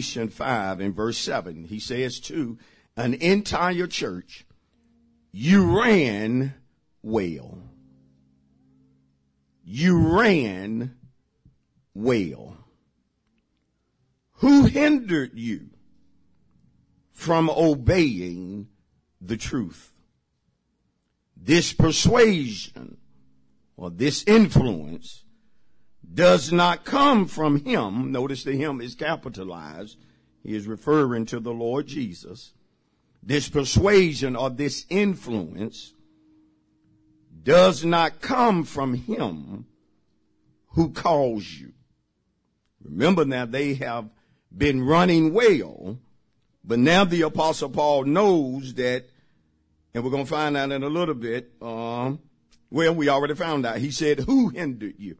Galatians 5 and verse 7, he says to an entire church, you ran well. You ran well. Who hindered you from obeying the truth? This persuasion or this influence does not come from him. Notice the him is capitalized. He is referring to the Lord Jesus. This persuasion or this influence does not come from him who calls you. Remember now they have been running well, but now the apostle Paul knows that, and we're going to find out in a little bit, um, well, we already found out. He said, who hindered you?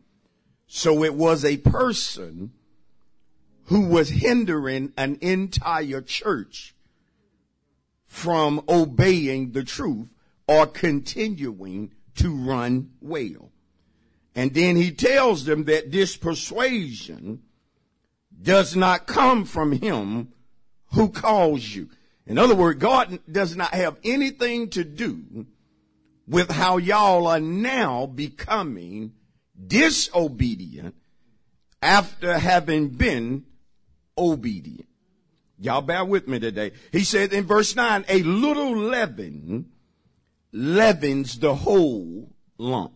So it was a person who was hindering an entire church from obeying the truth or continuing to run well. And then he tells them that this persuasion does not come from him who calls you. In other words, God does not have anything to do with how y'all are now becoming disobedient after having been obedient. Y'all bear with me today. He said in verse 9, a little leaven leavens the whole lump.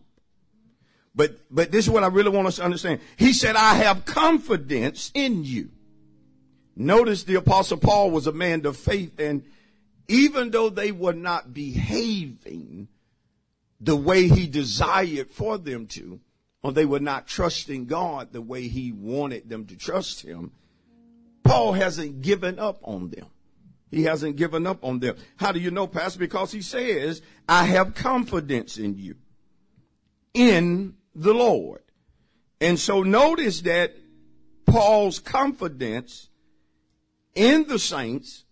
But, but this is what I really want us to understand. He said, I have confidence in you. Notice the apostle Paul was a man of faith and even though they were not behaving the way he desired for them to, or they were not trusting God the way he wanted them to trust him, Paul hasn't given up on them. He hasn't given up on them. How do you know, Pastor? Because he says, I have confidence in you, in the Lord. And so notice that Paul's confidence in the saints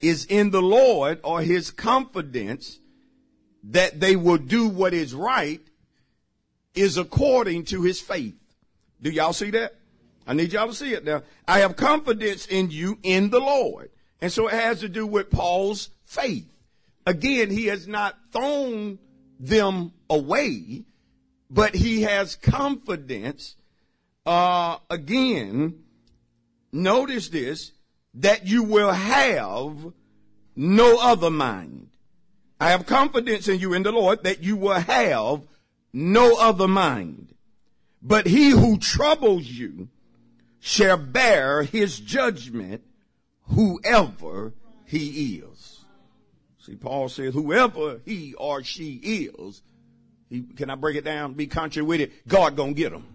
is in the Lord or his confidence that they will do what is right is according to his faith. Do y'all see that? I need y'all to see it now. I have confidence in you in the Lord. And so it has to do with Paul's faith. Again, he has not thrown them away, but he has confidence. Uh, again, notice this, that you will have no other mind. I have confidence in you in the Lord that you will have no other mind. But he who troubles you shall bear his judgment whoever he is. See, Paul says, whoever he or she is, he, can I break it down? Be contrary with it. God gonna get him.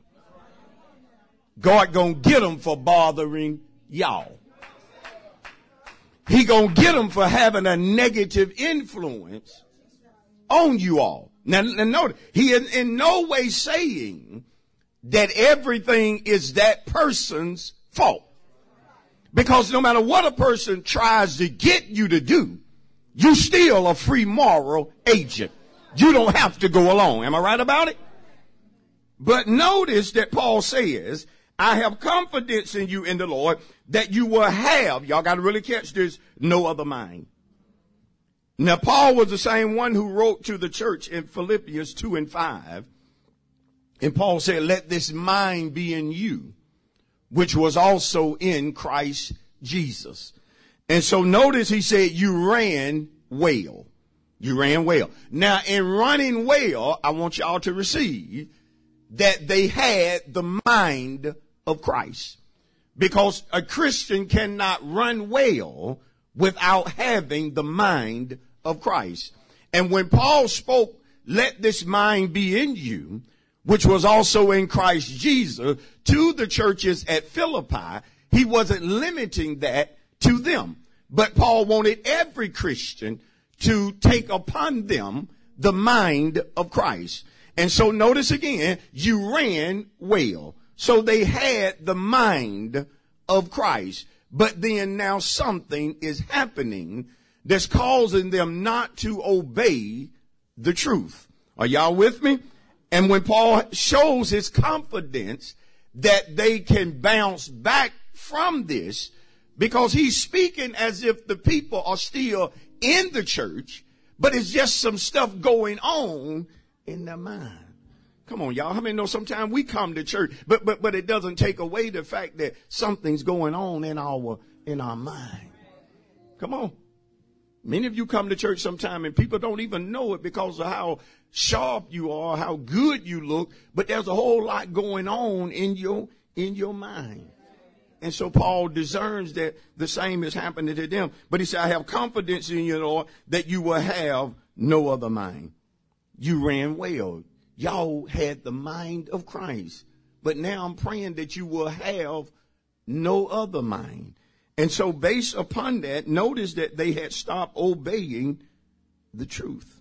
God gonna get him for bothering y'all. He gonna get him for having a negative influence on you all. Now, now notice, he is in no way saying that everything is that person's fault. Because no matter what a person tries to get you to do, you still a free moral agent. You don't have to go along. Am I right about it? But notice that Paul says, I have confidence in you in the Lord that you will have, y'all got to really catch this, no other mind. Now, Paul was the same one who wrote to the church in Philippians 2 and 5. And Paul said, let this mind be in you, which was also in Christ Jesus. And so notice he said, you ran well. You ran well. Now, in running well, I want y'all to receive that they had the mind of Christ. Because a Christian cannot run well without having the mind of Christ. And when Paul spoke let this mind be in you, which was also in Christ Jesus to the churches at Philippi. He wasn't limiting that to them, but Paul wanted every Christian to take upon them the mind of Christ. And so notice again, you ran well. So they had the mind of Christ. But then now something is happening that's causing them not to obey the truth. Are y'all with me? And when Paul shows his confidence that they can bounce back from this, because he's speaking as if the people are still in the church, but it's just some stuff going on in their mind. Come on, y'all. How many know sometimes we come to church, but, but, but it doesn't take away the fact that something's going on in our, in our mind. Come on. Many of you come to church sometime and people don't even know it because of how sharp you are, how good you look, but there's a whole lot going on in your, in your mind. And so Paul discerns that the same is happening to them. But he said, I have confidence in you, Lord, that you will have no other mind. You ran well. Y'all had the mind of Christ. But now I'm praying that you will have no other mind. And so based upon that, notice that they had stopped obeying the truth.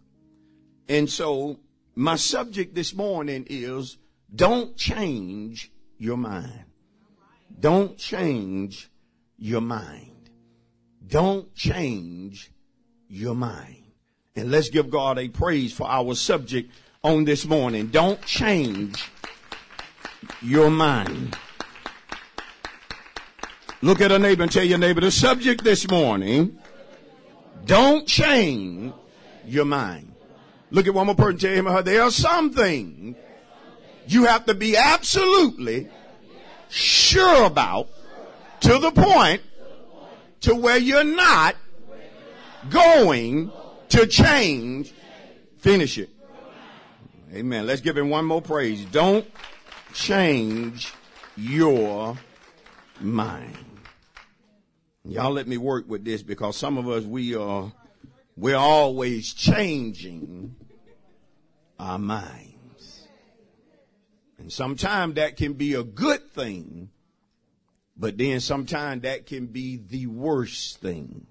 And so my subject this morning is don't change your mind. Don't change your mind. Don't change your mind. And let's give God a praise for our subject on this morning. Don't change your mind. Look at a neighbor and tell your neighbor the subject this morning. Don't change your mind. Look at one more person tell him or her there are some things you have to be absolutely sure about to the point to where you're not going to change. Finish it. Amen. Let's give him one more praise. Don't change your mind. Y'all let me work with this because some of us, we are, we're always changing our minds. And sometimes that can be a good thing, but then sometimes that can be the worst thing.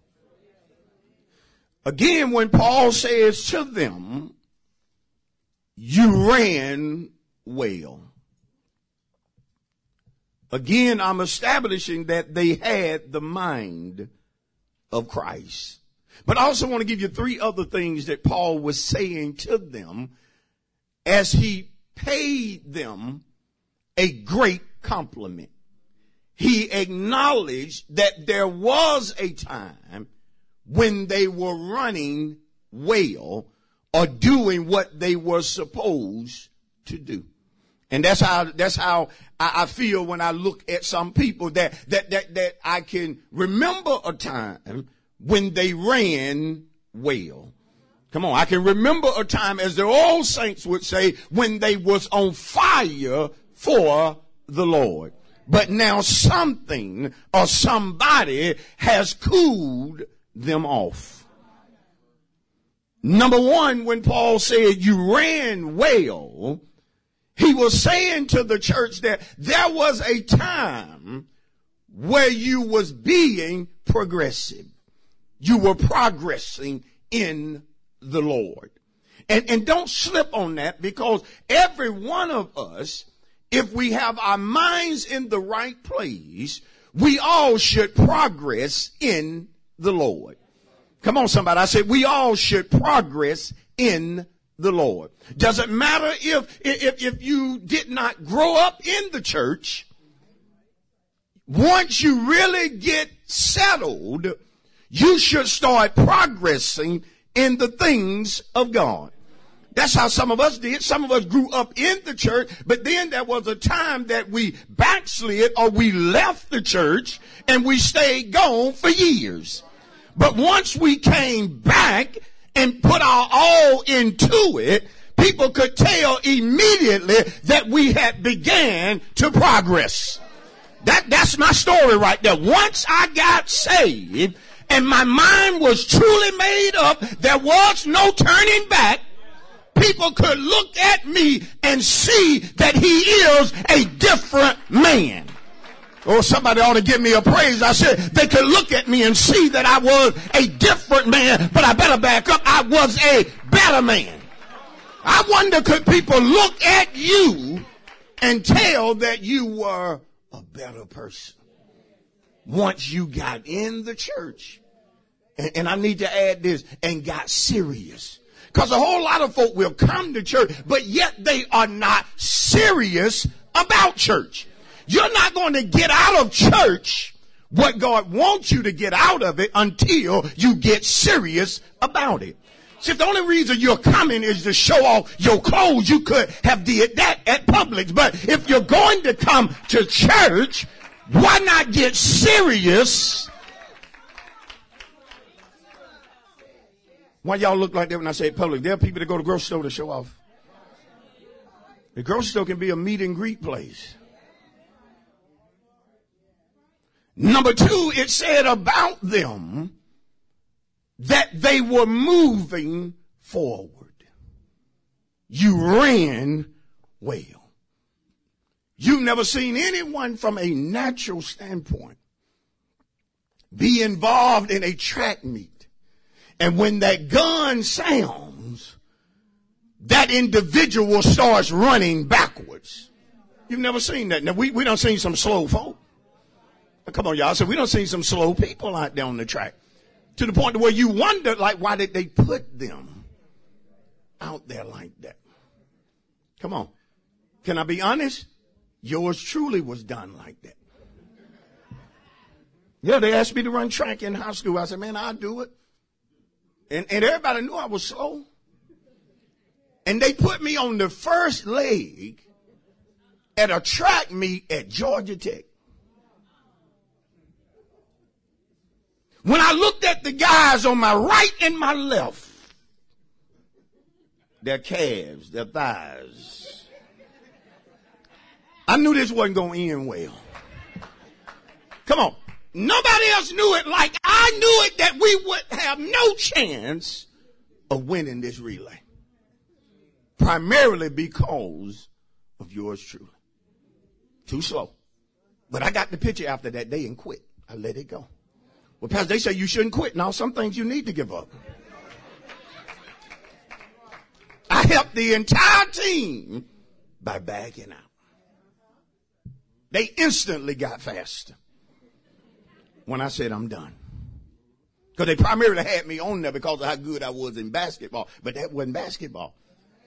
Again, when Paul says to them, you ran well. Again, I'm establishing that they had the mind of Christ. But I also want to give you three other things that Paul was saying to them as he paid them a great compliment. He acknowledged that there was a time when they were running well or doing what they were supposed to do. And that's how, that's how I, I, feel when I look at some people that, that, that, that I can remember a time when they ran well. Come on. I can remember a time as the old saints would say when they was on fire for the Lord. But now something or somebody has cooled them off. Number one, when Paul said you ran well, he was saying to the church that there was a time where you was being progressive. You were progressing in the Lord. And, and don't slip on that because every one of us, if we have our minds in the right place, we all should progress in the Lord. Come on, somebody. I said we all should progress in the Lord. Doesn't matter if, if, if you did not grow up in the church. Once you really get settled, you should start progressing in the things of God. That's how some of us did. Some of us grew up in the church, but then there was a time that we backslid or we left the church and we stayed gone for years. But once we came back and put our all into it, people could tell immediately that we had began to progress. That, that's my story right there. Once I got saved and my mind was truly made up, there was no turning back. people could look at me and see that he is a different man. Oh, somebody ought to give me a praise. I said they could look at me and see that I was a different man, but I better back up. I was a better man. I wonder could people look at you and tell that you were a better person once you got in the church. And, and I need to add this and got serious. Because a whole lot of folk will come to church, but yet they are not serious about church. You're not going to get out of church what God wants you to get out of it until you get serious about it. See, if the only reason you're coming is to show off your clothes, you could have did that at Publix. But if you're going to come to church, why not get serious? Why y'all look like that when I say Publix? There are people that go to grocery store to show off. The grocery store can be a meet and greet place. Number two, it said about them that they were moving forward. You ran well. You've never seen anyone from a natural standpoint be involved in a track meet. And when that gun sounds, that individual starts running backwards. You've never seen that. Now we, we don't seen some slow folk. Come on, y'all. So we don't see some slow people out there on the track. To the point where you wonder, like, why did they put them out there like that? Come on. Can I be honest? Yours truly was done like that. Yeah, they asked me to run track in high school. I said, man, I'll do it. And, and everybody knew I was slow. And they put me on the first leg at a track meet at Georgia Tech. When I looked at the guys on my right and my left, their calves, their thighs, I knew this wasn't going to end well. Come on. Nobody else knew it like I knew it that we would have no chance of winning this relay. Primarily because of yours truly. Too slow. But I got the picture after that day and quit. I let it go. Well, Pastor, they say you shouldn't quit. Now, some things you need to give up. I helped the entire team by backing out. They instantly got faster when I said I'm done. Because they primarily had me on there because of how good I was in basketball. But that wasn't basketball.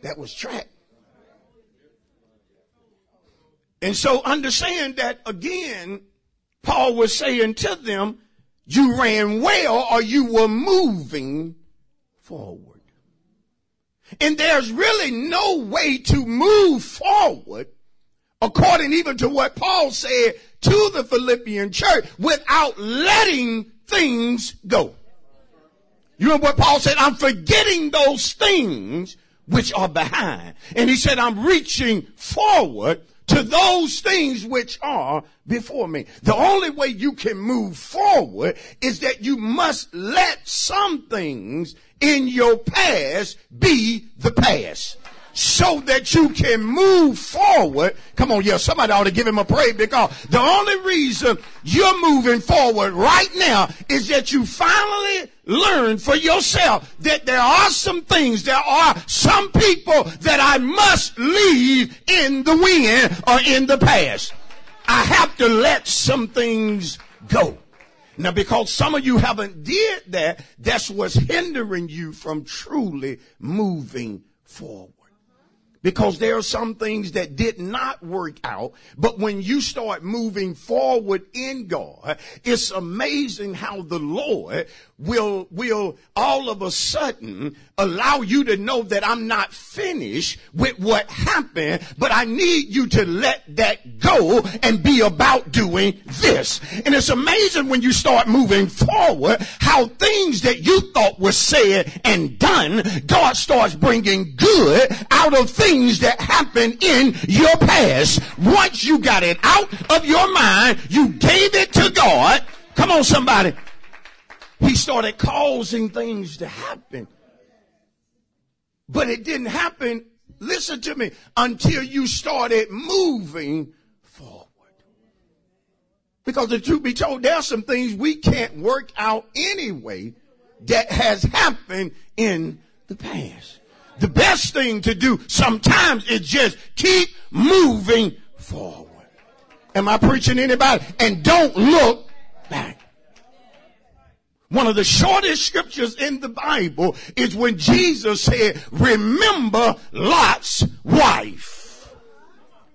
That was track. And so understand that again, Paul was saying to them, you ran well or you were moving forward. And there's really no way to move forward according even to what Paul said to the Philippian church without letting things go. You remember what Paul said? I'm forgetting those things which are behind. And he said, I'm reaching forward to those things which are before me. The only way you can move forward is that you must let some things in your past be the past so that you can move forward. Come on, yeah, somebody ought to give him a praise because the only reason you're moving forward right now is that you finally learned for yourself that there are some things, there are some people that I must leave in the wind or in the past. I have to let some things go. Now, because some of you haven't did that, that's what's hindering you from truly moving forward because there are some things that did not work out. But when you start moving forward in God, it's amazing how the Lord will, will all of a sudden allow you to know that I'm not finished with what happened, but I need you to let that go and be about doing this. And it's amazing when you start moving forward how things that you thought were said and done, God starts bringing good out of things that happened in your past. Once you got it out of your mind, you gave it to God. Come on, somebody. He started causing things to happen. But it didn't happen, listen to me, until you started moving forward. Because the truth be told, there are some things we can't work out anyway that has happened in the past. The best thing to do sometimes is just keep moving forward. Am I preaching anybody? And don't look back. One of the shortest scriptures in the Bible is when Jesus said, remember Lot's wife.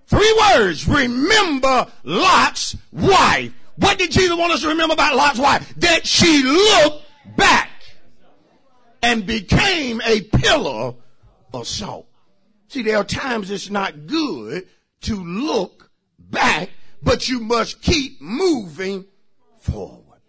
Three words, remember Lot's wife. What did Jesus want us to remember about Lot's wife? That she looked back and became a pillar of salt. See, there are times it's not good to look back, but you must keep moving forward.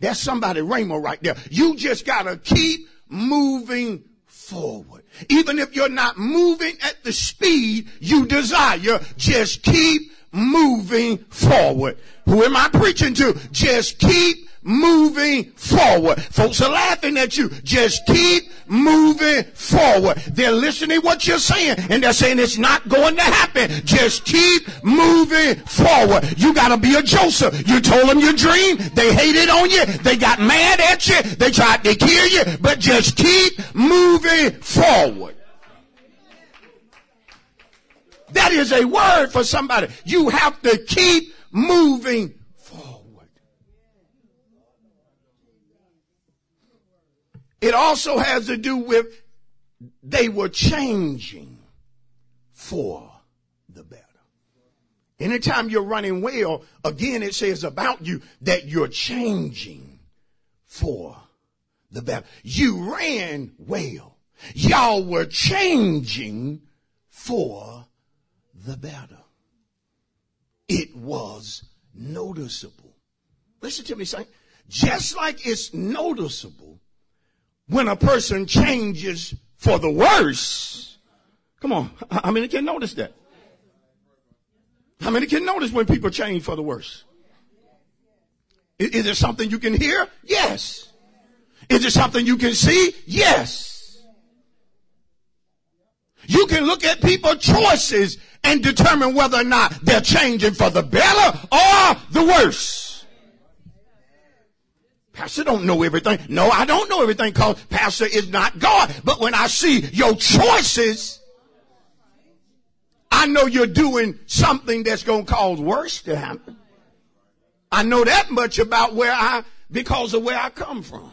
That's somebody Rhema right there. You just gotta keep moving forward. Even if you're not moving at the speed you desire, just keep moving forward. Who am I preaching to? Just keep moving forward. Folks are laughing at you. Just keep moving forward. They're listening what you're saying and they're saying it's not going to happen. Just keep moving forward. You gotta be a Joseph. You told them your dream. They hated on you. They got mad at you. They tried to kill you, but just keep moving forward. That is a word for somebody. You have to keep moving It also has to do with they were changing for the better. Anytime you're running well, again, it says about you that you're changing for the better. You ran well. Y'all were changing for the better. It was noticeable. Listen to me, say, just like it's noticeable when a person changes for the worse. Come on. How many can notice that? How many can notice when people change for the worse? Is, there something you can hear? Yes. Is there something you can see? Yes. You can look at people's choices and determine whether or not they're changing for the better or the worse. Pastor don't know everything. No, I don't know everything because Pastor is not God. But when I see your choices, I know you're doing something that's going to cause worse to happen. I know that much about where I, because of where I come from.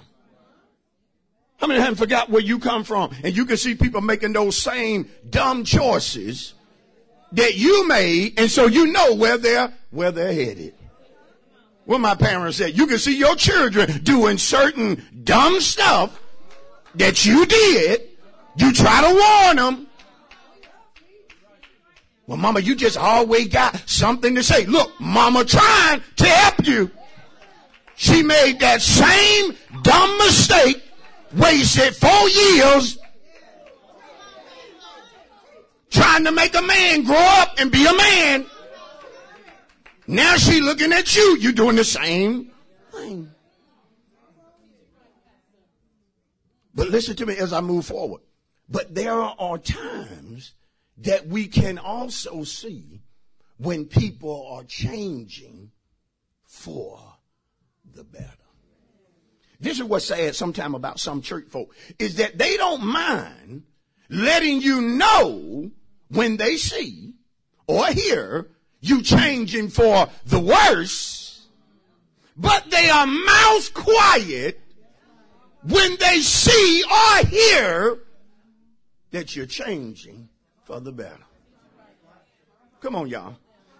How many haven't forgot where you come from? And you can see people making those same dumb choices that you made, and so you know where they're, where they're headed. What my parents said, you can see your children doing certain dumb stuff that you did. You try to warn them. Well, mama, you just always got something to say. Look, mama trying to help you. She made that same dumb mistake, wasted four years trying to make a man grow up and be a man. Now she looking at you. You're doing the same thing. But listen to me as I move forward. But there are times that we can also see when people are changing for the better. This is what's sad sometimes about some church folk is that they don't mind letting you know when they see or hear you changing for the worse, but they are mouth quiet when they see or hear that you're changing for the better. Come on, y'all.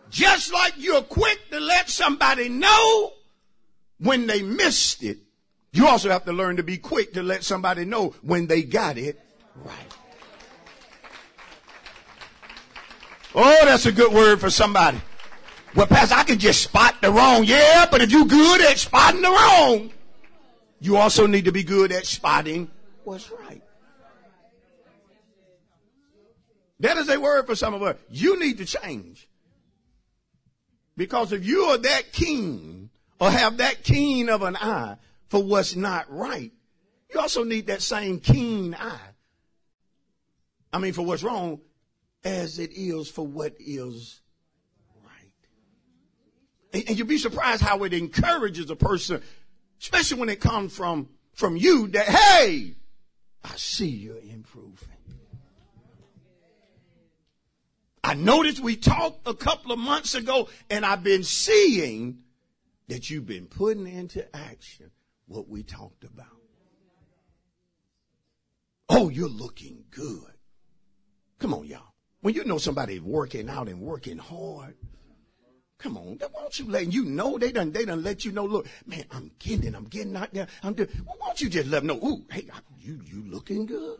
Just like you're quick to let somebody know when they missed it, you also have to learn to be quick to let somebody know when they got it right. Oh, that's a good word for somebody. Well, Pastor, I can just spot the wrong. Yeah, but if you're good at spotting the wrong, you also need to be good at spotting what's right. That is a word for some of us. You need to change. Because if you are that keen or have that keen of an eye for what's not right, you also need that same keen eye I mean, for what's wrong, as it is for what is right. And, and you'd be surprised how it encourages a person, especially when it comes from, from you that, hey, I see you're improving. I noticed we talked a couple of months ago and I've been seeing that you've been putting into action what we talked about. Oh, you're looking good. Come on, y'all. When you know somebody working out and working hard, come on, why don't you let you know? They done, they done let you know, look, man, I'm getting, I'm getting out there. I'm doing, why don't you just let them know, ooh, hey, you, you looking good?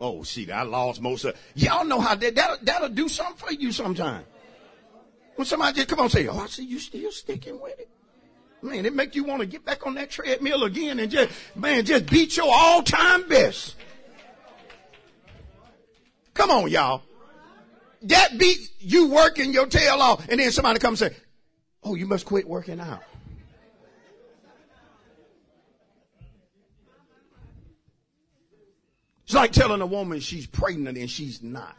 Oh, see, I lost most of, y'all know how that, that'll, that'll do something for you sometime. When somebody just come on say, oh, I see you still sticking with it. Man, it make you want to get back on that treadmill again and just, man, just beat your all-time best. Come on, y'all. That beat you working your tail off and then somebody comes and say, oh, you must quit working out. It's like telling a woman she's pregnant and she's not.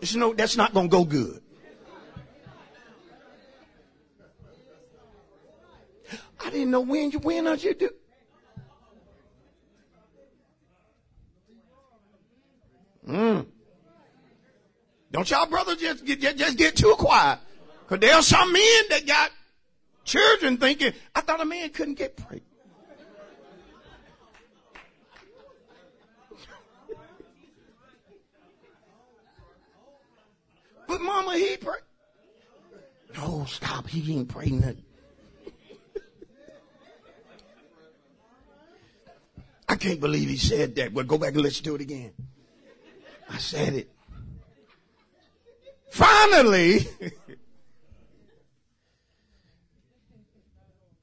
It's no, that's not going to go good. I didn't know when you when did you do. Mm. Don't y'all brothers just get just, just get too quiet. Cause there are some men that got children thinking, I thought a man couldn't get pregnant. but mama, he pregnant. No, stop. He ain't pregnant. I can't believe he said that. Well, go back and listen to it again. I said it. Finally,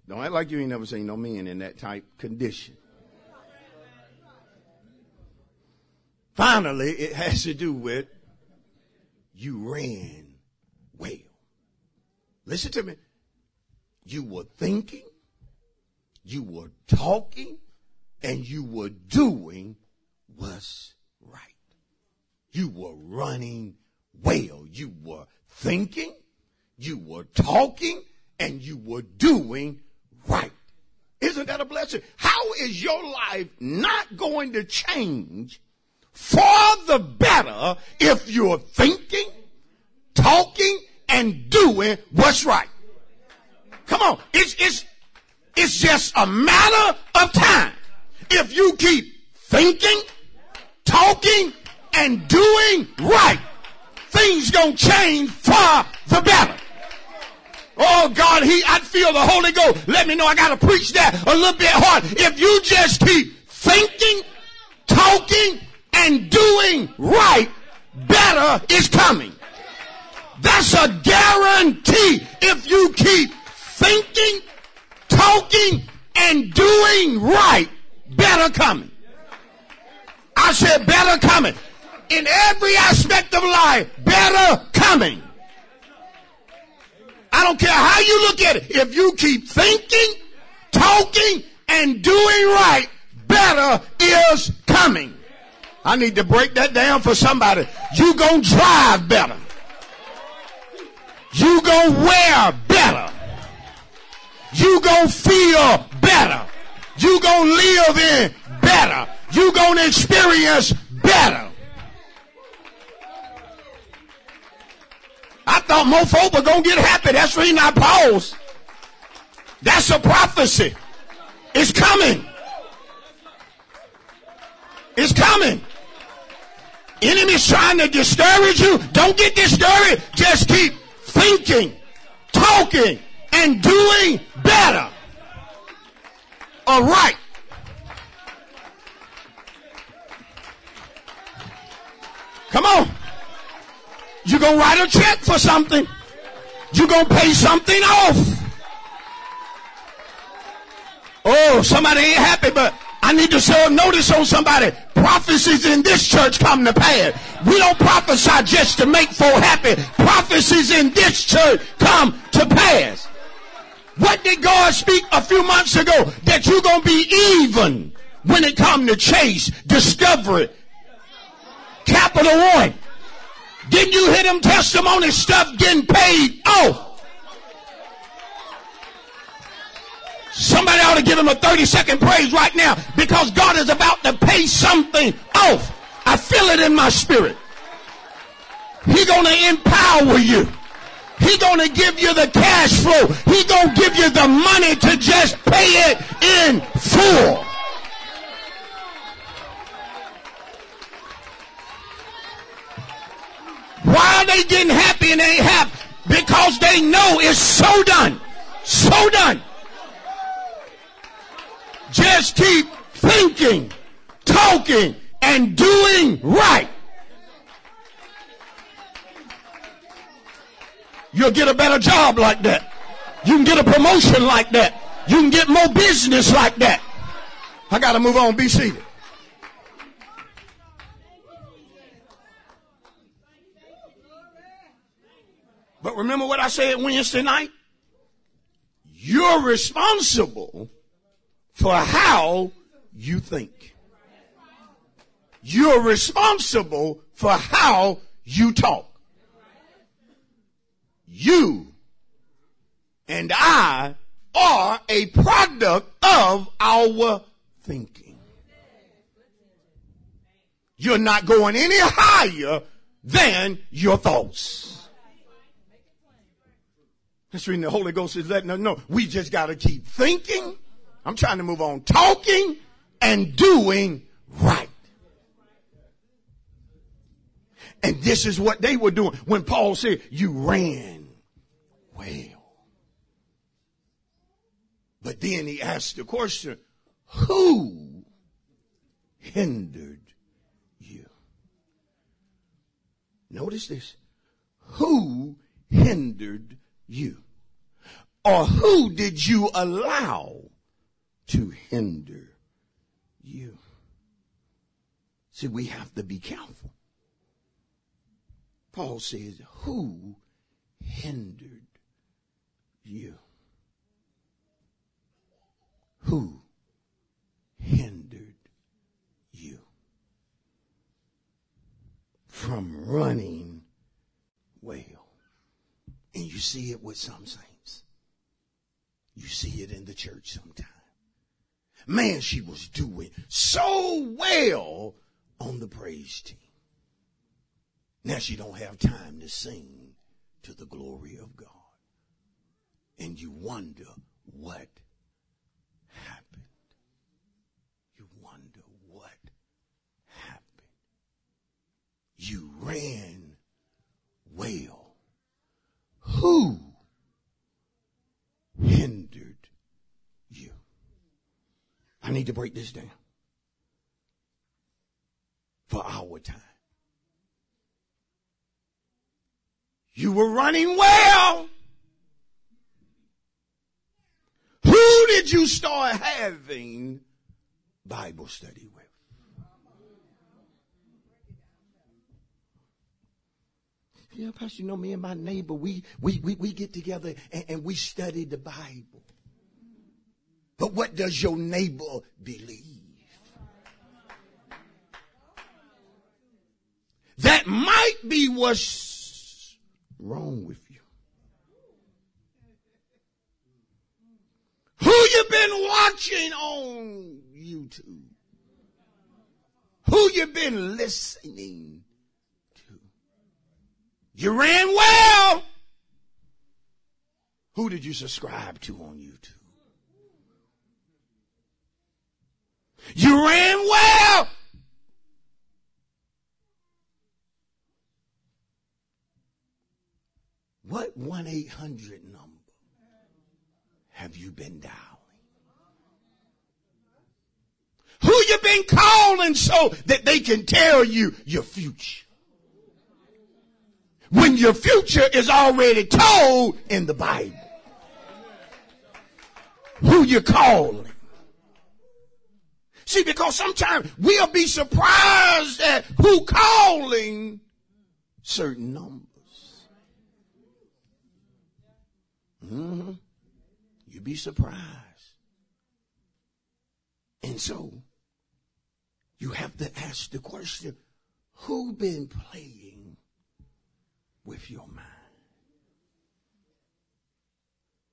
don't act like you ain't never seen no men in that type condition. Finally, it has to do with you ran well. Listen to me. You were thinking, you were talking, and you were doing what's right. You were running well. You were thinking, you were talking, and you were doing right. Isn't that a blessing? How is your life not going to change for the better if you're thinking, talking, and doing what's right? Come on. It's, it's, it's just a matter of time if you keep thinking, talking, and doing right, things gonna change for the better. Oh God, he, I feel the Holy Ghost. Let me know I gotta preach that a little bit hard. If you just keep thinking, talking, and doing right, better is coming. That's a guarantee. If you keep thinking, talking, and doing right, better coming. I said better coming. In every aspect of life, better coming. I don't care how you look at it. If you keep thinking, talking, and doing right, better is coming. I need to break that down for somebody. You gonna drive better. You gonna wear better. You gonna feel better. You gonna live in better. You gonna experience better. I thought more folk were gonna get happy. That's the reason I paused. That's a prophecy. It's coming. It's coming. Enemy's trying to discourage you. Don't get discouraged. Just keep thinking, talking, and doing better All right. Come on. You're going to write a check for something. You're going to pay something off. Oh, somebody ain't happy, but I need to serve notice on somebody. Prophecies in this church come to pass. We don't prophesy just to make folk happy. Prophecies in this church come to pass. What did God speak a few months ago? That you're going to be even when it come to chase, discovery, Capital One. Didn't you hear them testimony stuff getting paid off? Somebody ought to give him a 30 second praise right now because God is about to pay something off. I feel it in my spirit. He gonna empower you. He gonna give you the cash flow. He gonna give you the money to just pay it in full. Why are they getting happy and they ain't happy? Because they know it's so done. So done. Just keep thinking, talking, and doing right. You'll get a better job like that. You can get a promotion like that. You can get more business like that. I got to move on. Be seated. But remember what I said Wednesday night? You're responsible for how you think. You're responsible for how you talk. You and I are a product of our thinking. You're not going any higher than your thoughts. That's reading the Holy Ghost is letting us know we just got to keep thinking. I'm trying to move on, talking and doing right. And this is what they were doing when Paul said, You ran well. But then he asked the question, Who hindered you? Notice this. Who hindered you? Or who did you allow to hinder you? See, we have to be careful. Paul says, Who hindered you? Who hindered you from running well? And you see it with some saints. You see it in the church sometimes. Man, she was doing so well on the praise team. Now she don't have time to sing to the glory of God. And you wonder what happened. You wonder what happened. You ran well. Who hindered you? I need to break this down for our time. You were running well. Who did you start having Bible study with? Yeah, Pastor, you know, me and my neighbor, we, we, we, we get together and, and we study the Bible. But what does your neighbor believe? That might be what's wrong with you. Who you been watching on YouTube? Who you been listening? You ran well. Who did you subscribe to on YouTube? You ran well. What 1 800 number have you been dialing? Who you been calling so that they can tell you your future? When your future is already told in the Bible. Who you calling? See, because sometimes we'll be surprised at who calling certain numbers. Mm-hmm. You'd be surprised. And so, you have to ask the question, Who been playing with your mind?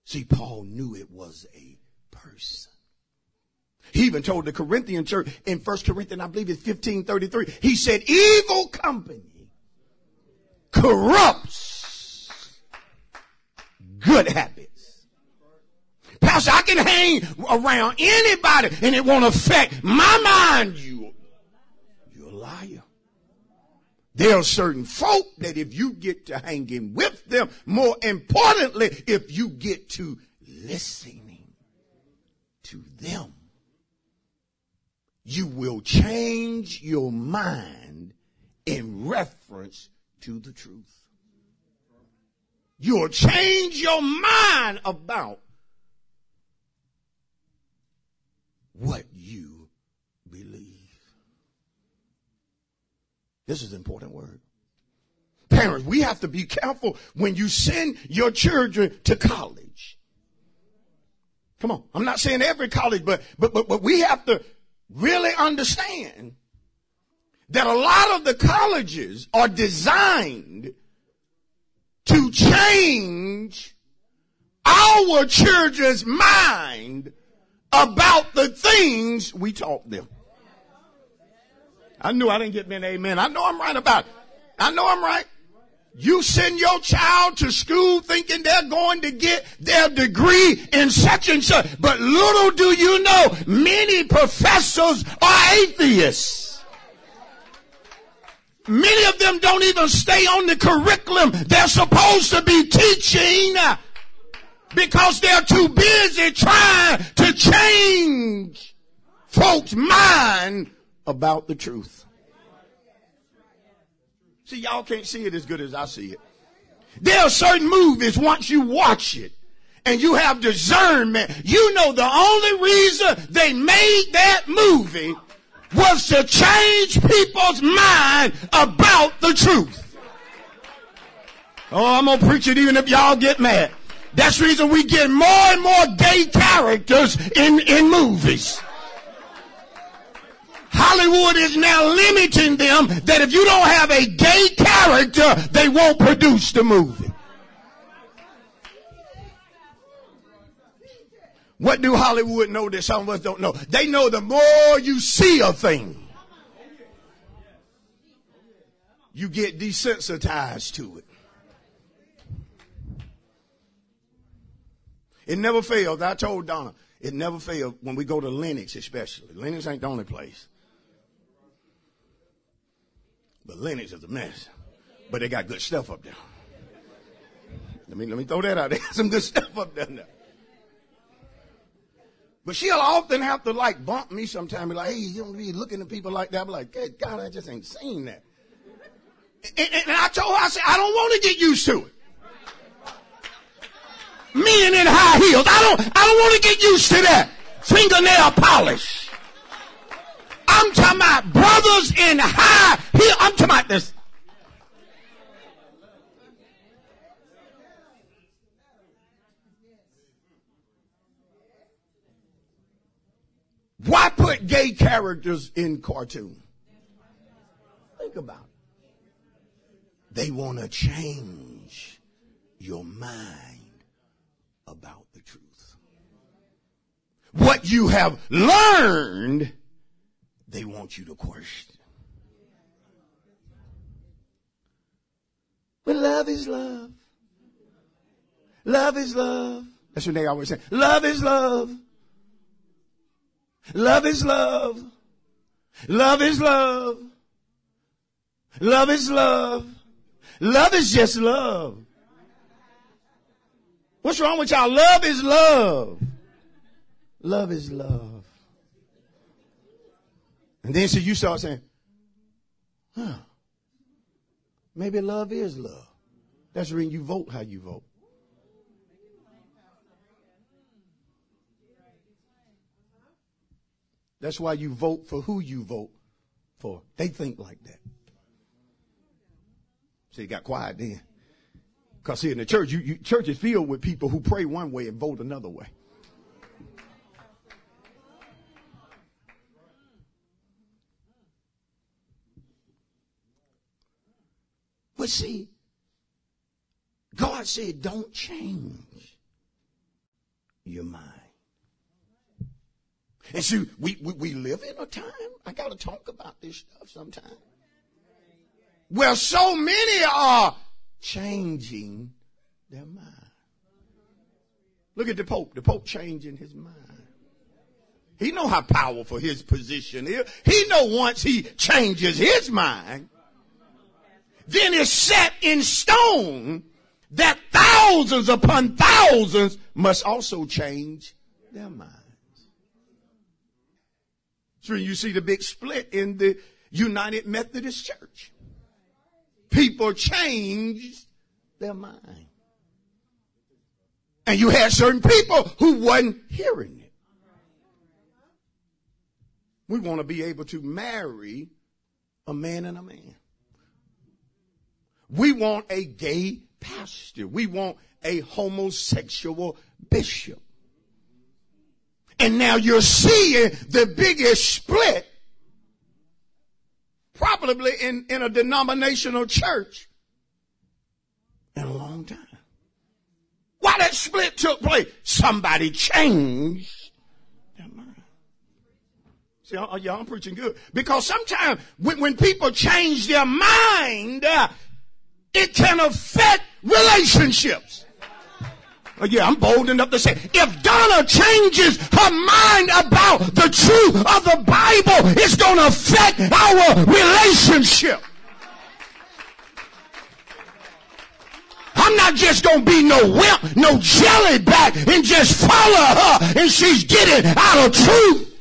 See, Paul knew it was a person. He even told the Corinthian church in 1 Corinthians, I believe it's 1533, he said, evil company corrupts good habits. Pastor, I can hang around anybody and it won't affect my mind. You, you're a liar. There are certain folk that if you get to hanging with them, more importantly, if you get to listening to them, you will change your mind in reference to the truth. You'll change your mind about what you believe. This is an important word. Parents, we have to be careful when you send your children to college. Come on. I'm not saying every college, but, but, but, but we have to really understand that a lot of the colleges are designed to change our children's mind about the things we taught them. I knew I didn't get many amen. I know I'm right about it. I know I'm right. You send your child to school thinking they're going to get their degree in such and such. But little do you know, many professors are atheists. Many of them don't even stay on the curriculum they're supposed to be teaching because they're too busy trying to change folks' mind about the truth. See, y'all can't see it as good as I see it. There are certain movies, once you watch it and you have discernment, you know the only reason they made that movie was to change people's mind about the truth. Oh, I'm gonna preach it even if y'all get mad. That's the reason we get more and more gay characters in, in movies. Hollywood is now limiting them that if you don't have a gay character, they won't produce the movie. What do Hollywood know that some of us don't know? They know the more you see a thing, you get desensitized to it. It never fails. I told Donna, it never fails when we go to Lenox especially. Lenox ain't the only place. But Lenox is a mess. But they got good stuff up there. Let me, let me throw that out. Got some good stuff up there now. But she'll often have to like bump me sometime, be like, hey, you don't be looking at people like that. I'm like, good God, I just ain't seen that. And, and, I told her, I said, I don't want to get used to it. Men in high heels. I don't, I don't want to get used to that. Fingernail polish. I'm talking about brothers in high heels. I'm talking about this. Why put gay characters in cartoon? Think about it. They want to change your mind about the truth. What you have learned, they want you to question. But love is love. Love is love. That's what they always say. Love is love. Love is love. Love is love. Love is love. Love is just love. What's wrong with y'all? Love is love. Love is love. And then so you start saying, huh, maybe love is love. That's the reason you vote how you vote. That's why you vote for who you vote for. They think like that. So you got quiet then. Because see, in the church, you, you, church is filled with people who pray one way and vote another way. But see, God said, don't change your mind. And see, we, we, we live in a time, I got to talk about this stuff sometime, where so many are changing their mind. Look at the Pope. The Pope changing his mind. He know how powerful his position is. He know once he changes his mind, then it's set in stone that thousands upon thousands must also change their minds. So you see the big split in the United Methodist Church. People changed their mind. And you had certain people who wasn't hearing it. We want to be able to marry a man and a man. We want a gay pastor. We want a homosexual bishop. And now you're seeing the biggest split probably in, in a denominational church in a long time. Why that split took place? Somebody changed their mind. See, y'all, I'm preaching good. Because sometimes when, when people change their mind, uh, it can affect relationships. Yeah, I'm bold enough to say, if Donna changes her mind about the truth of the Bible, it's going to affect our relationship. I'm not just going to be no wimp, no jelly jellyback and just follow her and she's getting out of truth.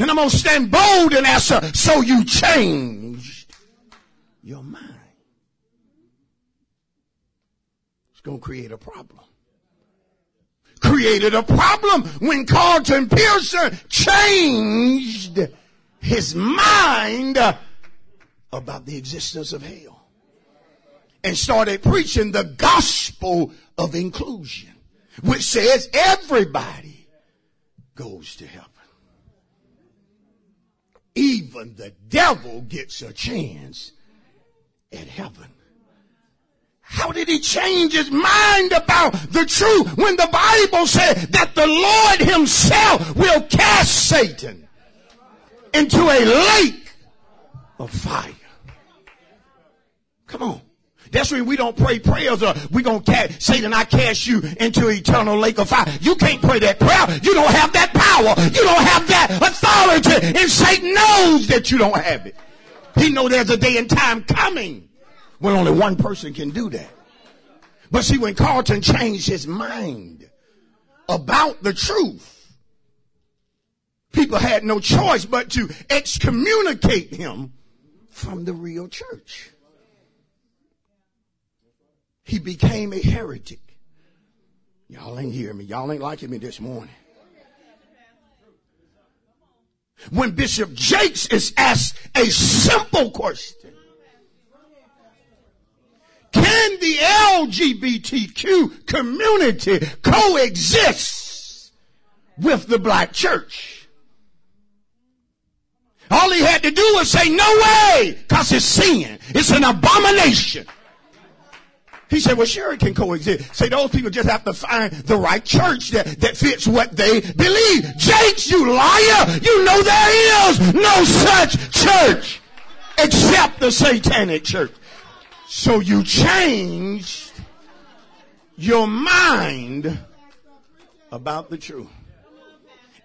And I'm going to stand bold and ask her, so you changed your mind. It's going to create a problem. Created a problem when Carlton Pearson changed his mind about the existence of hell and started preaching the gospel of inclusion, which says everybody goes to heaven. Even the devil gets a chance at heaven. How did he change his mind about the truth when the Bible said that the Lord himself will cast Satan into a lake of fire? Come on. That's when we don't pray prayers or we gonna cast, Satan, I cast you into eternal lake of fire. You can't pray that prayer. You don't have that power. You don't have that authority. And Satan knows that you don't have it. He know there's a day and time coming when only one person can do that. But see, when Carlton changed his mind about the truth, people had no choice but to excommunicate him from the real church he became a heretic. Y'all ain't hearing me. Y'all ain't liking me this morning. When Bishop Jakes is asked a simple question. Can the LGBTQ community coexist with the black church? All he had to do was say, no way, cause it's sin. It's an abomination. He said, well, sure it can coexist. Say those people just have to find the right church that, that fits what they believe. Jakes, you liar! You know there is no such church except the satanic church. So you changed your mind about the truth.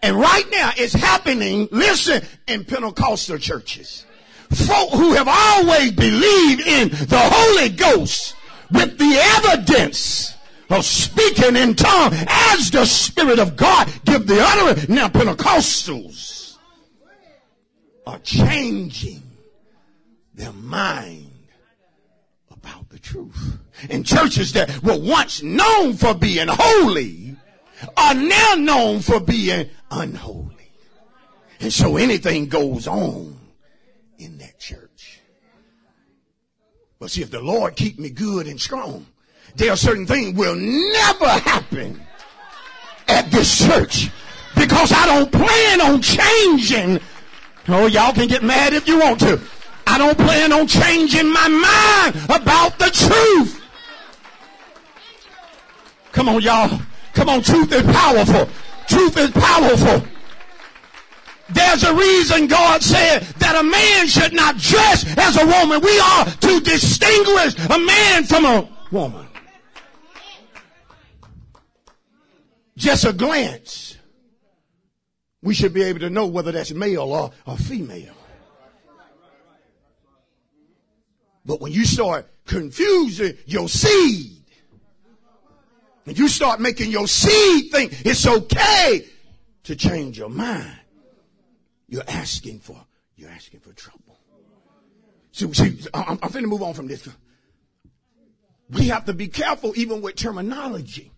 And right now it's happening, listen, in Pentecostal churches. Folk who have always believed in the Holy Ghost with the evidence of speaking in tongues as the Spirit of God give the utterance. Now Pentecostals are changing their mind about the truth. And churches that were once known for being holy are now known for being unholy. And so anything goes on in that church. See, if the Lord keep me good and strong, there are certain things will never happen at this church because I don't plan on changing. Oh, y'all can get mad if you want to. I don't plan on changing my mind about the truth. Come on, y'all. Come on, truth is powerful. Truth is powerful. There's a reason God said that a man should not dress as a woman. We are to distinguish a man from a woman. Just a glance. We should be able to know whether that's male or, or female. But when you start confusing your seed, and you start making your seed think it's okay to change your mind, you're asking for, you're asking for trouble. See, see I'm, I'm finna move on from this. We have to be careful even with terminology.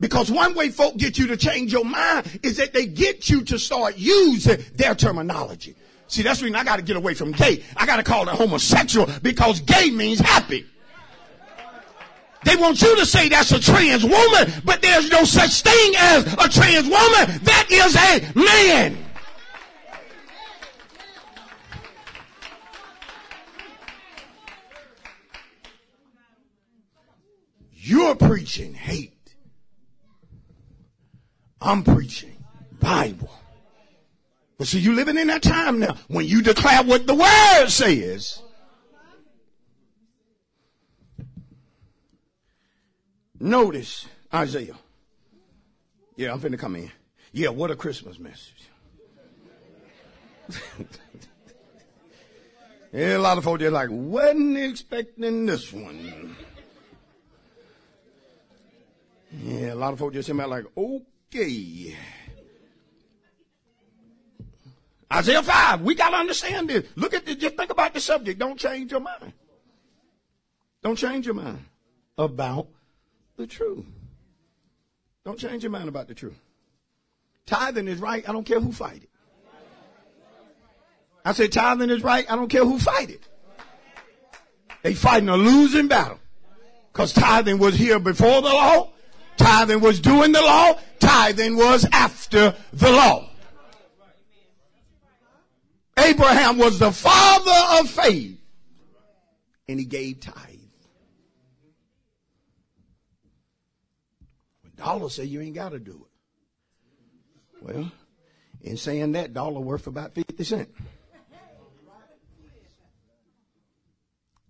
Because one way folk get you to change your mind is that they get you to start using their terminology. See, that's the reason I got to get away from gay. I got to call it homosexual because gay means happy. They want you to say that's a trans woman, but there's no such thing as a trans woman. That is a man. You're preaching hate. I'm preaching Bible. But see, you living in that time now. When you declare what the word says, notice Isaiah. Yeah, I'm finna come in. Yeah, what a Christmas message. yeah, a lot of folks are like, wasn't expecting this one. Yeah, a lot of folks just seem like, okay. Isaiah 5, we got to understand this. Look at this, just think about the subject. Don't change your mind. Don't change your mind about the truth. Don't change your mind about the truth. Tithing is right. I don't care who fight it. I say tithing is right. I don't care who fight it. They fighting a losing battle. Cause tithing was here before the law. Tithing was doing the law. Tithing was after the law. Abraham was the father of faith and he gave tithe. When dollar say you ain't got to do it. Well, in saying that, dollar worth about 50 cents.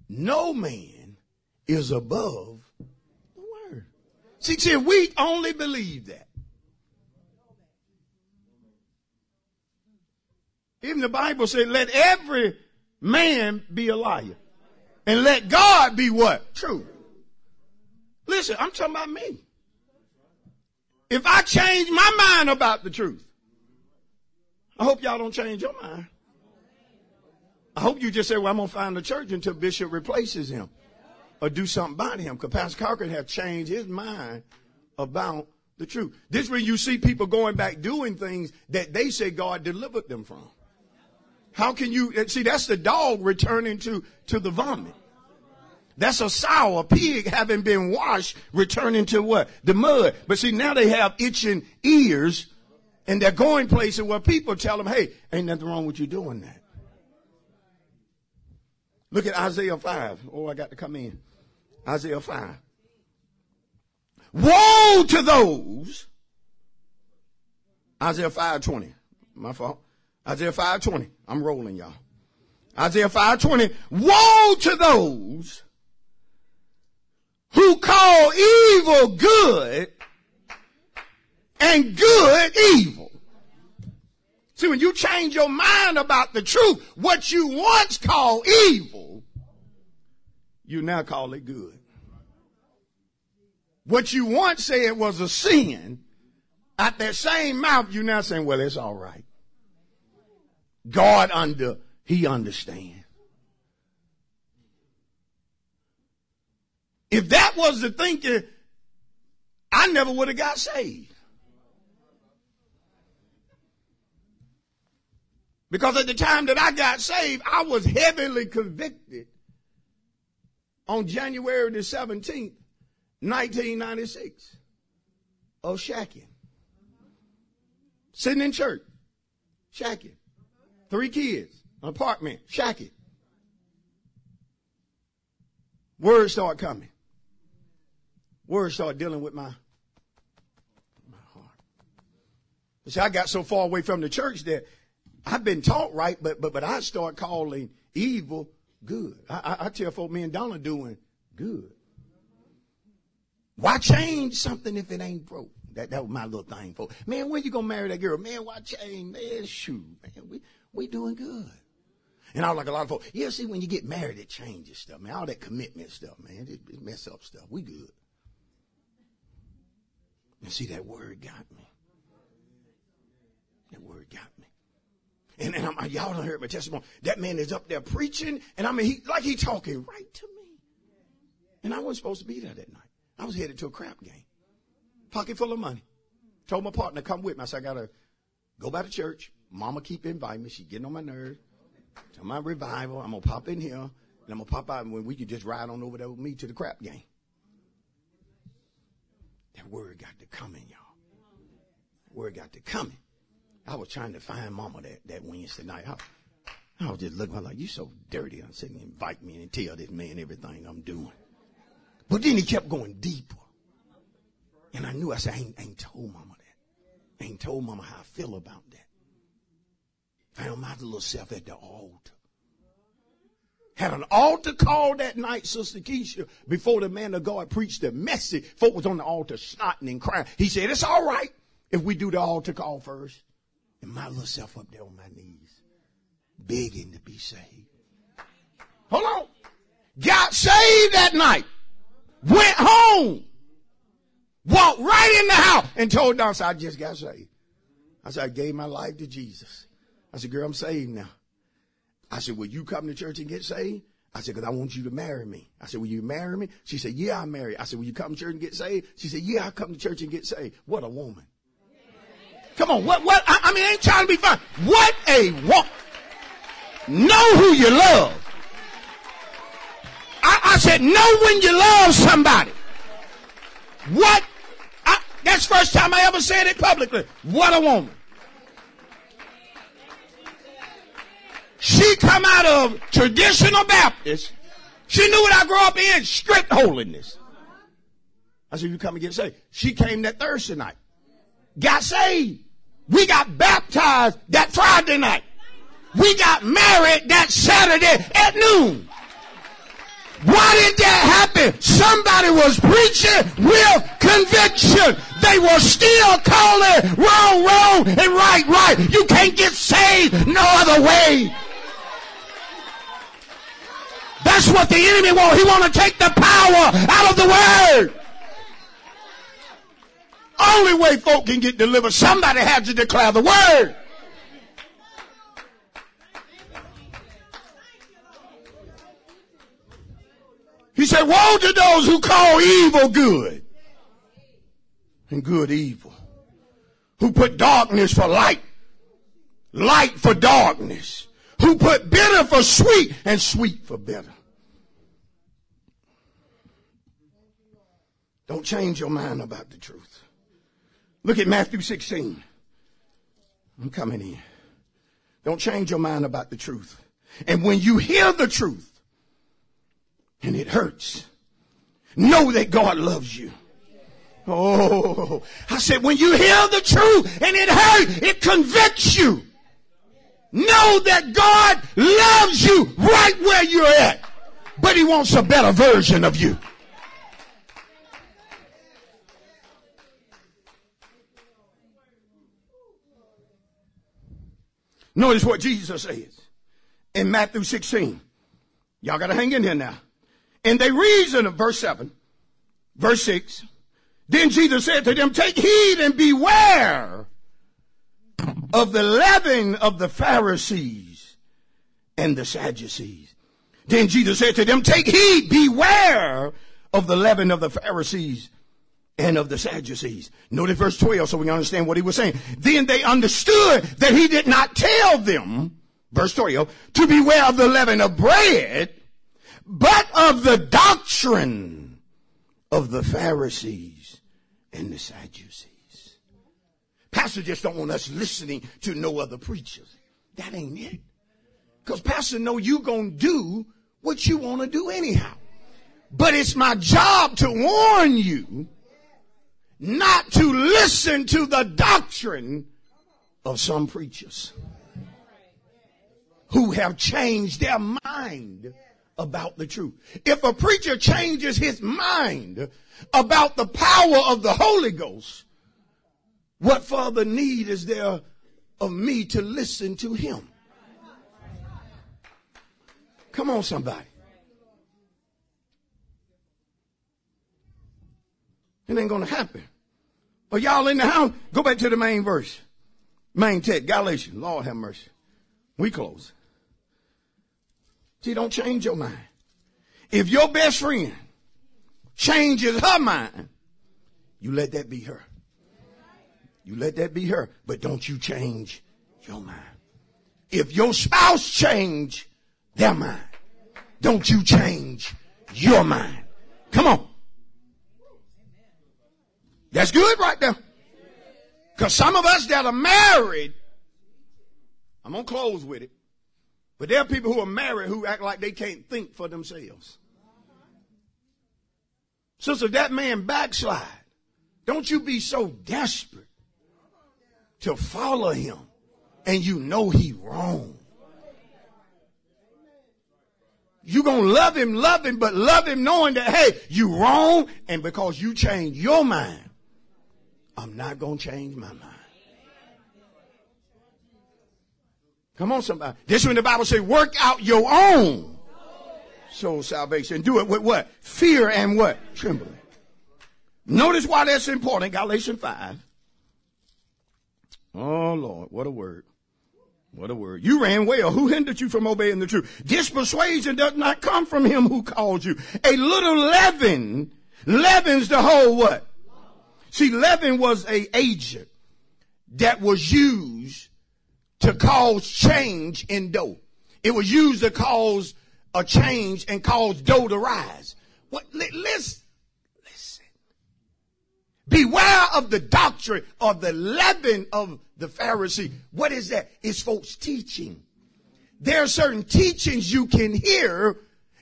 No man is above. See, see, we only believe that. Even the Bible said, let every man be a liar. And let God be what? True. Listen, I'm talking about me. If I change my mind about the truth, I hope y'all don't change your mind. I hope you just say, well, I'm going to find a church until Bishop replaces him or do something about him. Because Pastor Cochran has changed his mind about the truth. This is where you see people going back doing things that they say God delivered them from. How can you see that's the dog returning to, to the vomit? That's a sow, a pig having been washed, returning to what? The mud. But see, now they have itching ears and they're going places where people tell them, hey, ain't nothing wrong with you doing that. Look at Isaiah 5. Oh, I got to come in. Isaiah 5. Woe to those. Isaiah 520. My fault. Isaiah 5:20. I'm rolling, y'all. Isaiah 5:20. Woe to those who call evil good and good evil. See, when you change your mind about the truth, what you once called evil, you now call it good. What you once said was a sin, at that same mouth, you now saying, well, it's all right. God under, he understands. If that was the thinking, I never would have got saved. Because at the time that I got saved, I was heavily convicted on January the 17th, 1996 of shacking. Sitting in church, shacking. Three kids, apartment, shacking. Words start coming. Words start dealing with my, my heart. See, I got so far away from the church that I've been taught right, but but but I start calling evil good. I, I, I tell folk me and Donna doing good. Why change something if it ain't broke? That that was my little thing, folks. Man, when you gonna marry that girl? Man, why change? Man, shoot, man, we we doing good. And I was like a lot of folks. Yeah, see, when you get married, it changes stuff, man. All that commitment stuff, man, it, it mess up stuff. We good. And see, that word got me. That word got me. And, and I'm, y'all don't hear my testimony. That man is up there preaching, and I mean, he like he talking right to me. And I wasn't supposed to be there that night. I was headed to a crap game. Pocket full of money. Told my partner, come with me. I said, I gotta go back to church. Mama keep inviting me. She getting on my nerves. To my revival, I'm gonna pop in here, and I'm gonna pop out when we could just ride on over there with me to the crap game. That word got to coming, y'all. Word got to coming. I was trying to find mama that, that Wednesday night. I, I was just looking like, you so dirty. I'm sitting invite me and tell this man everything I'm doing. But then he kept going deeper. And I knew I said, I ain't, I ain't told mama that. I ain't told mama how I feel about that. Found my little self at the altar. Had an altar call that night, Sister Keisha, before the man of God preached the message. Folk was on the altar snotting and crying. He said, it's all right if we do the altar call first. And my little self up there on my knees, begging to be saved. Hold on. Got saved that night. Went home. Walked right in the house and told Don, I just got saved. I said, I gave my life to Jesus. I said, girl, I'm saved now. I said, will you come to church and get saved? I said, because I want you to marry me. I said, will you marry me? She said, yeah, I'll marry. I said, will you come to church and get saved? She said, yeah, I'll come to church and get saved. What a woman. Come on, what, what, I, I mean, I ain't trying to be fun. What a woman. Know who you love. I, I said, know when you love somebody. What? I, that's first time I ever said it publicly. What a woman. She come out of traditional Baptist. She knew what I grew up in, strict holiness. I said, you come and get saved. She came that Thursday night. Got saved. We got baptized that Friday night. We got married that Saturday at noon. Why did that happen? Somebody was preaching with conviction. They were still calling wrong, wrong, and right, right. You can't get saved no other way. That's what the enemy wants. He want to take the power out of the word. Only way folk can get delivered, somebody has to declare the word. He said, woe to those who call evil good and good evil. Who put darkness for light, light for darkness. Who put bitter for sweet and sweet for bitter. Don't change your mind about the truth. Look at Matthew 16. I'm coming in. Don't change your mind about the truth. And when you hear the truth and it hurts, know that God loves you. Oh, I said, when you hear the truth and it hurts, it convicts you. Know that God loves you right where you're at, but He wants a better version of you. Notice what Jesus says in Matthew 16. Y'all gotta hang in here now. And they reason of verse 7, verse 6. Then Jesus said to them, take heed and beware of the leaven of the Pharisees and the Sadducees. Then Jesus said to them, take heed, beware of the leaven of the Pharisees and of the Sadducees. Notice verse 12 so we understand what he was saying. Then they understood that he did not tell them, verse 12, to beware of the leaven of bread, but of the doctrine of the Pharisees and the Sadducees. Pastor just don't want us listening to no other preachers. That ain't it. Cause pastor know you gonna do what you want to do anyhow. But it's my job to warn you not to listen to the doctrine of some preachers who have changed their mind about the truth. If a preacher changes his mind about the power of the Holy Ghost, what further need is there of me to listen to him? Come on, somebody. It ain't going to happen. But y'all in the house, go back to the main verse. Main text, Galatians. Lord have mercy. We close. See, don't change your mind. If your best friend changes her mind, you let that be her. You let that be her. But don't you change your mind. If your spouse change their mind, don't you change your mind. Come on. That's good right there. Because some of us that are married, I'm going to close with it. But there are people who are married who act like they can't think for themselves. Sister, if that man backslide, don't you be so desperate to follow him and you know he wrong. You gonna love him, love him, but love him knowing that, hey, you wrong, and because you change your mind, I'm not gonna change my mind. Come on, somebody. This is when the Bible says, work out your own soul salvation. Do it with what? Fear and what? Trembling. Notice why that's important. Galatians 5. Oh Lord, what a word. What a word. You ran well. Who hindered you from obeying the truth? This persuasion does not come from him who called you. A little leaven leavens the whole what? See, leaven was a agent that was used to cause change in dough. It was used to cause a change and cause dough to rise. What, listen, listen. Beware of the doctrine of the leaven of the Pharisee. What is that? It's folks teaching. There are certain teachings you can hear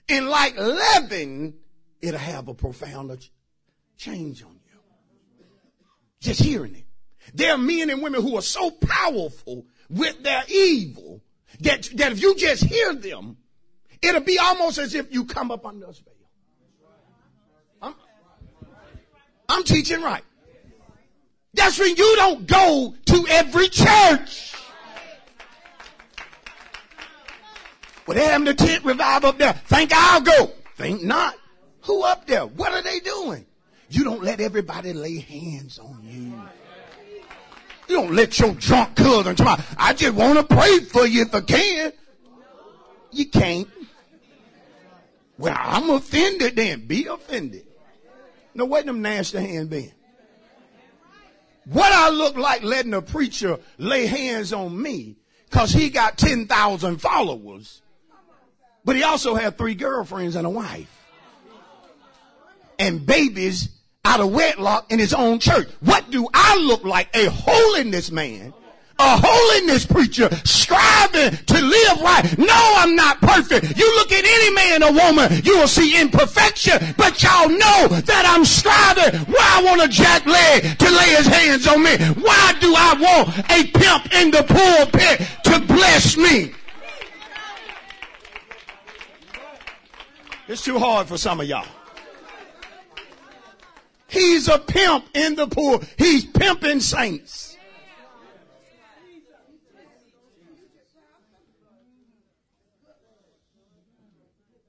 and like leaven, it'll have a profound change on. Just hearing it. There are men and women who are so powerful with their evil that, that if you just hear them, it'll be almost as if you come up under a spell. I'm, I'm teaching right. That's when you don't go to every church. Well, they having the tent revive up there. Think I'll go. Think not. Who up there? What are they doing? You don't let everybody lay hands on you. You don't let your drunk cousin come out. I just want to pray for you if I can. You can't. Well, I'm offended then. Be offended. No, what them nasty hands been? What I look like letting a preacher lay hands on me because he got 10,000 followers, but he also had three girlfriends and a wife and babies out of wedlock in his own church. What do I look like? A holiness man. A holiness preacher striving to live right. No, I'm not perfect. You look at any man or woman, you will see imperfection, but y'all know that I'm striving. Why I want a jack leg to lay his hands on me? Why do I want a pimp in the pulpit to bless me? It's too hard for some of y'all. He's a pimp in the poor. He's pimping saints.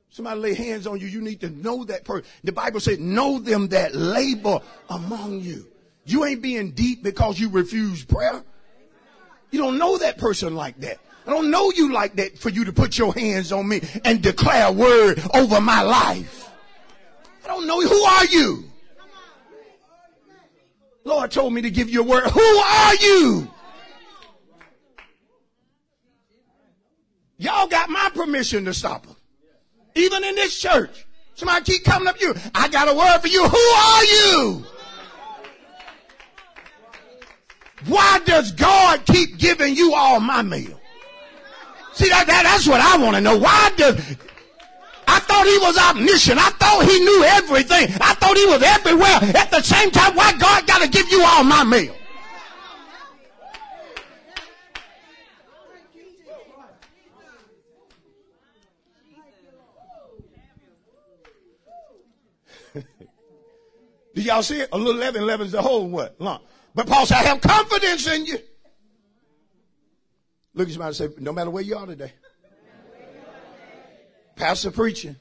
Somebody lay hands on you, you need to know that person. The Bible said, know them that labor among you. You ain't being deep because you refuse prayer. You don't know that person like that. I don't know you like that for you to put your hands on me and declare a word over my life. I don't know. Who are you? Lord told me to give you a word. Who are you? Y'all got my permission to stop them. Even in this church. Somebody keep coming up you. I got a word for you. Who are you? Why does God keep giving you all my mail? See, that, that that's what I want to know. Why does, I thought he was omniscient. I thought he knew everything. I thought he was everywhere. At the same time, why God got to give you all my mail? Did y'all see it? A little leaven leavens the whole what? Lump. But Paul said, I have confidence in you. Look at somebody and say, no matter where you are today. Pastor preaching.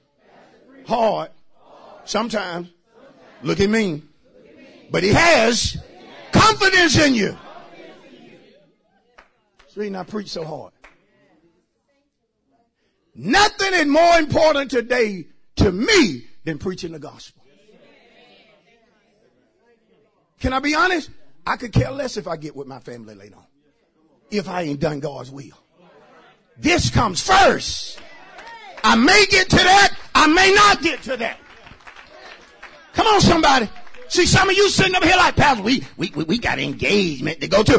Hard. Sometimes. Look at me. But he has confidence in you. So he not preach so hard. Nothing is more important today to me than preaching the gospel. Can I be honest? I could care less if I get with my family later on. If I ain't done God's will. This comes first. I may get to that. I may not get to that. Come on, somebody. See, some of you sitting up here like, Pastor, we, we, we got engagement to go to.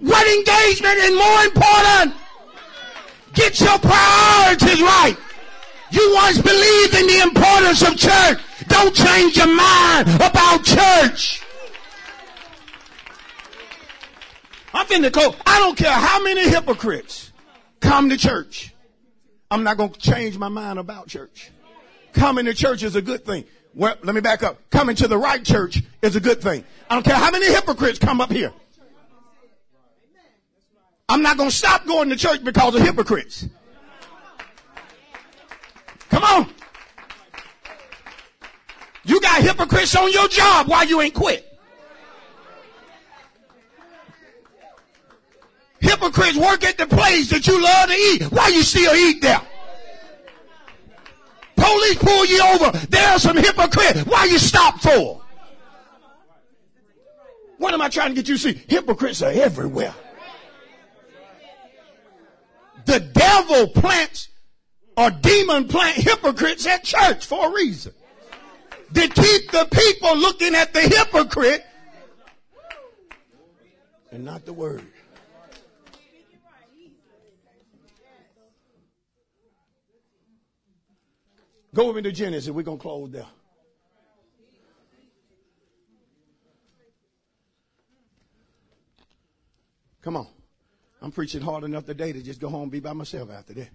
What engagement is more important? Get your priorities right. You once believed in the importance of church. Don't change your mind about church. I'm finna go. I don't care how many hypocrites come to church. I'm not going to change my mind about church. Coming to church is a good thing. Well, let me back up. Coming to the right church is a good thing. I don't care how many hypocrites come up here. I'm not going to stop going to church because of hypocrites. Come on. You got hypocrites on your job. Why you ain't quit? Hypocrites work at the place that you love to eat. Why you still eat there? Police pull you over. There are some hypocrites. Why you stop for? What am I trying to get you to see? Hypocrites are everywhere. The devil plants or demon plant hypocrites at church for a reason. To keep the people looking at the hypocrite and not the word. Go over to Genesis. We're going to close there. Come on. I'm preaching hard enough today to just go home and be by myself after that.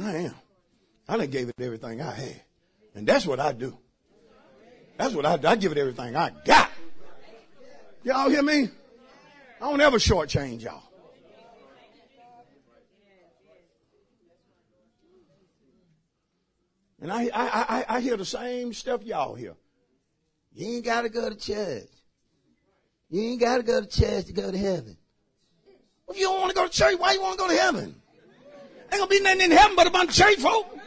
I am. I done gave it everything I had. And that's what I do. That's what I do. I give it everything I got. Y'all hear me? I don't ever shortchange y'all. And I, I, I, I hear the same stuff y'all hear. You ain't got to go to church. You ain't got to go to church to go to heaven. If you don't want to go to church, why you want to go to heaven? Ain't gonna be nothing in heaven but a bunch of church folk.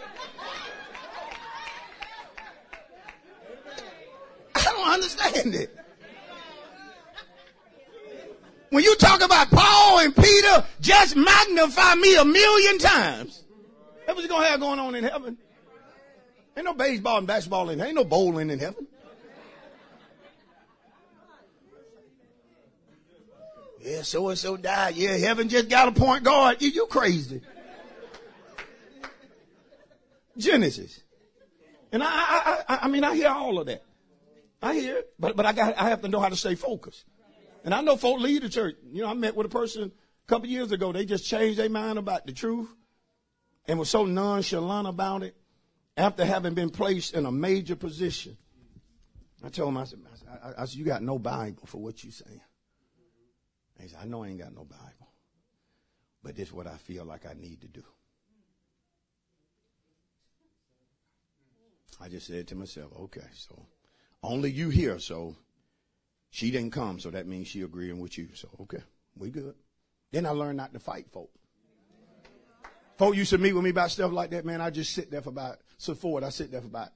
I don't understand it. When you talk about Paul and Peter, just magnify me a million times. That's what you're gonna have going on in heaven. Ain't no baseball and basketball in Ain't no bowling in heaven. Yeah, so and so died. Yeah, heaven just got a point guard. You, you crazy. Genesis. And I, I, I, I mean, I hear all of that. I hear it, but, but I got, I have to know how to stay focused. And I know folk lead the church. You know, I met with a person a couple years ago. They just changed their mind about the truth and was so nonchalant about it after having been placed in a major position. I told him, I said, I, I said, you got no Bible for what you saying. He said, I know I ain't got no Bible, but this is what I feel like I need to do. I just said to myself, okay, so only you here, so she didn't come, so that means she agreeing with you. So okay, we good. Then I learned not to fight folk. Folk used to meet with me about stuff like that, man. I just sit there for about so forward. I sit there for about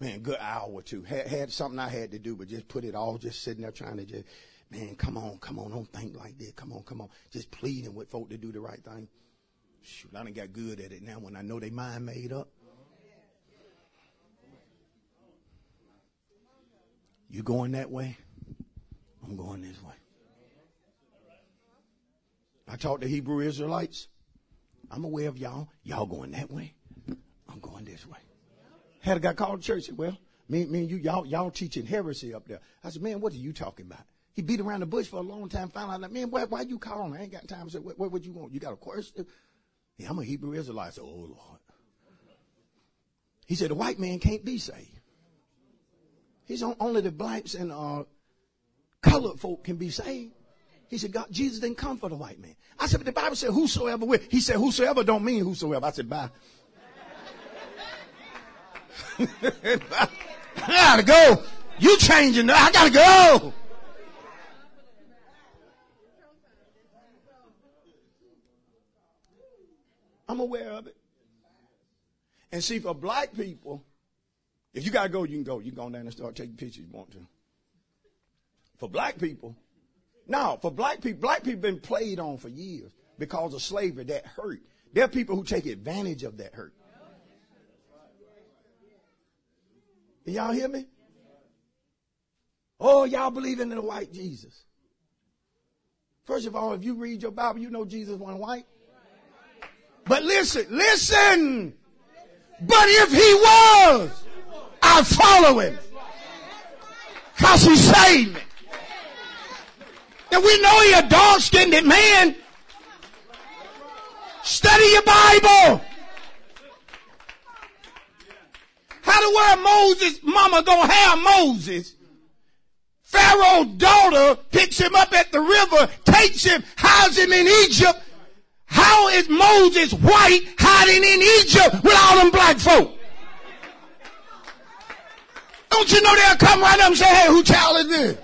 man, good hour or two. Had, had something I had to do, but just put it all just sitting there trying to just man, come on, come on, don't think like that. Come on, come on. Just pleading with folk to do the right thing. Shoot, I done got good at it now when I know they mind made up. You going that way? I'm going this way. I talked to Hebrew Israelites. I'm aware of y'all. Y'all going that way. I'm going this way. Had a guy called church. Said, well, me, me and you, y'all, y'all teaching heresy up there. I said, man, what are you talking about? He beat around the bush for a long time. Found out, like, man, why, why you calling? I ain't got time. I said, what, what, what you want? You got a question? Yeah, I'm a Hebrew Israelite. I said, oh Lord. He said, the white man can't be saved. He's on, only the blacks and uh, colored folk can be saved. He said, God, Jesus didn't come for the white man. I said, but the Bible said, whosoever will. He said, whosoever don't mean whosoever. I said, bye. I gotta go. You changing. I gotta go. I'm aware of it. And see, for black people, if you gotta go, you can go. You can go down and start taking pictures if you want to. For black people, no, for black people, black people been played on for years because of slavery that hurt. There are people who take advantage of that hurt. Y'all hear me? Oh, y'all believing in the white Jesus. First of all, if you read your Bible, you know Jesus wasn't white. But listen, listen. But if he was, I follow him. Cause he saved me. And we know he a dark skinned man. Study your Bible. How the world Moses, mama gonna have Moses? Pharaoh's daughter picks him up at the river, takes him, hides him in Egypt. How is Moses white hiding in Egypt with all them black folk? Don't you know they'll come right up and say, hey, who child is this?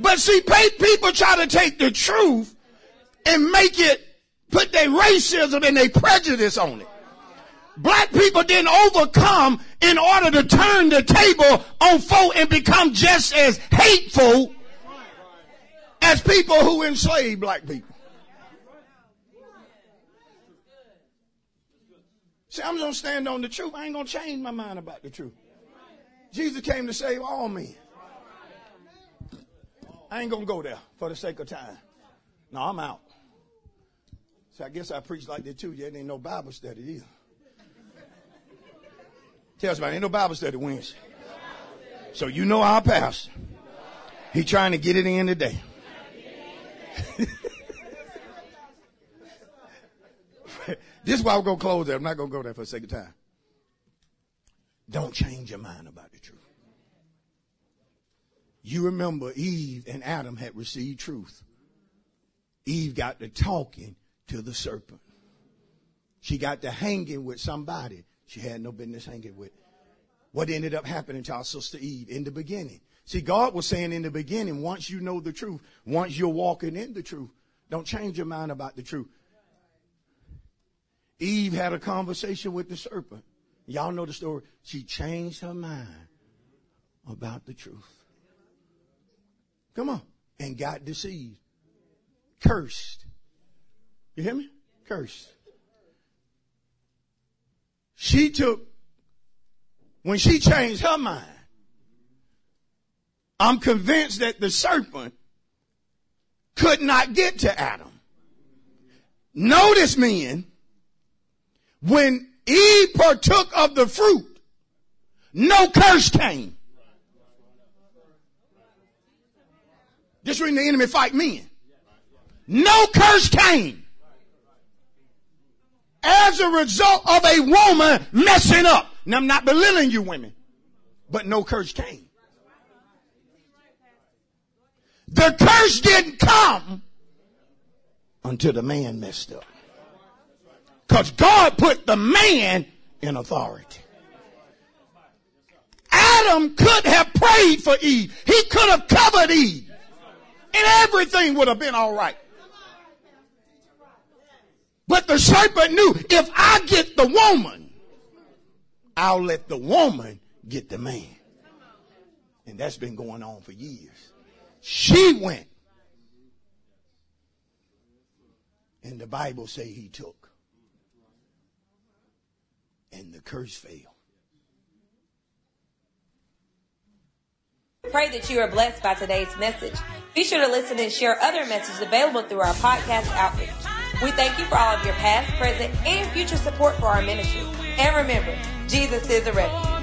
But see, people try to take the truth and make it, put their racism and their prejudice on it. Black people didn't overcome in order to turn the table on folk and become just as hateful as people who enslaved black people. See, I'm going to stand on the truth. I ain't going to change my mind about the truth. Jesus came to save all men. I ain't going to go there for the sake of time. No, I'm out. So I guess I preach like that too. Yet ain't no Bible study either. Tell somebody, ain't no Bible study Wednesday. So you know our pastor. He trying to get it in today. this is why we're going to close there. I'm not going to go there for sake of time. Don't change your mind about the truth. You remember Eve and Adam had received truth. Eve got to talking to the serpent. She got to hanging with somebody she had no business hanging with. What ended up happening to our sister Eve in the beginning? See, God was saying in the beginning, once you know the truth, once you're walking in the truth, don't change your mind about the truth. Eve had a conversation with the serpent. Y'all know the story. She changed her mind about the truth. Come on. And got deceived. Cursed. You hear me? Cursed. She took, when she changed her mind, I'm convinced that the serpent could not get to Adam. Notice, men, when Eve partook of the fruit, no curse came. Just reading the enemy fight men. No curse came as a result of a woman messing up. Now I'm not belittling you women, but no curse came. The curse didn't come until the man messed up. Cause God put the man in authority. Adam could have prayed for Eve. He could have covered Eve and everything would have been all right. But the serpent knew if I get the woman, I'll let the woman get the man. And that's been going on for years. She went. And the Bible say he took. And the curse fell. Pray that you are blessed by today's message. Be sure to listen and share other messages available through our podcast outreach. We thank you for all of your past, present, and future support for our ministry. And remember, Jesus is a refuge.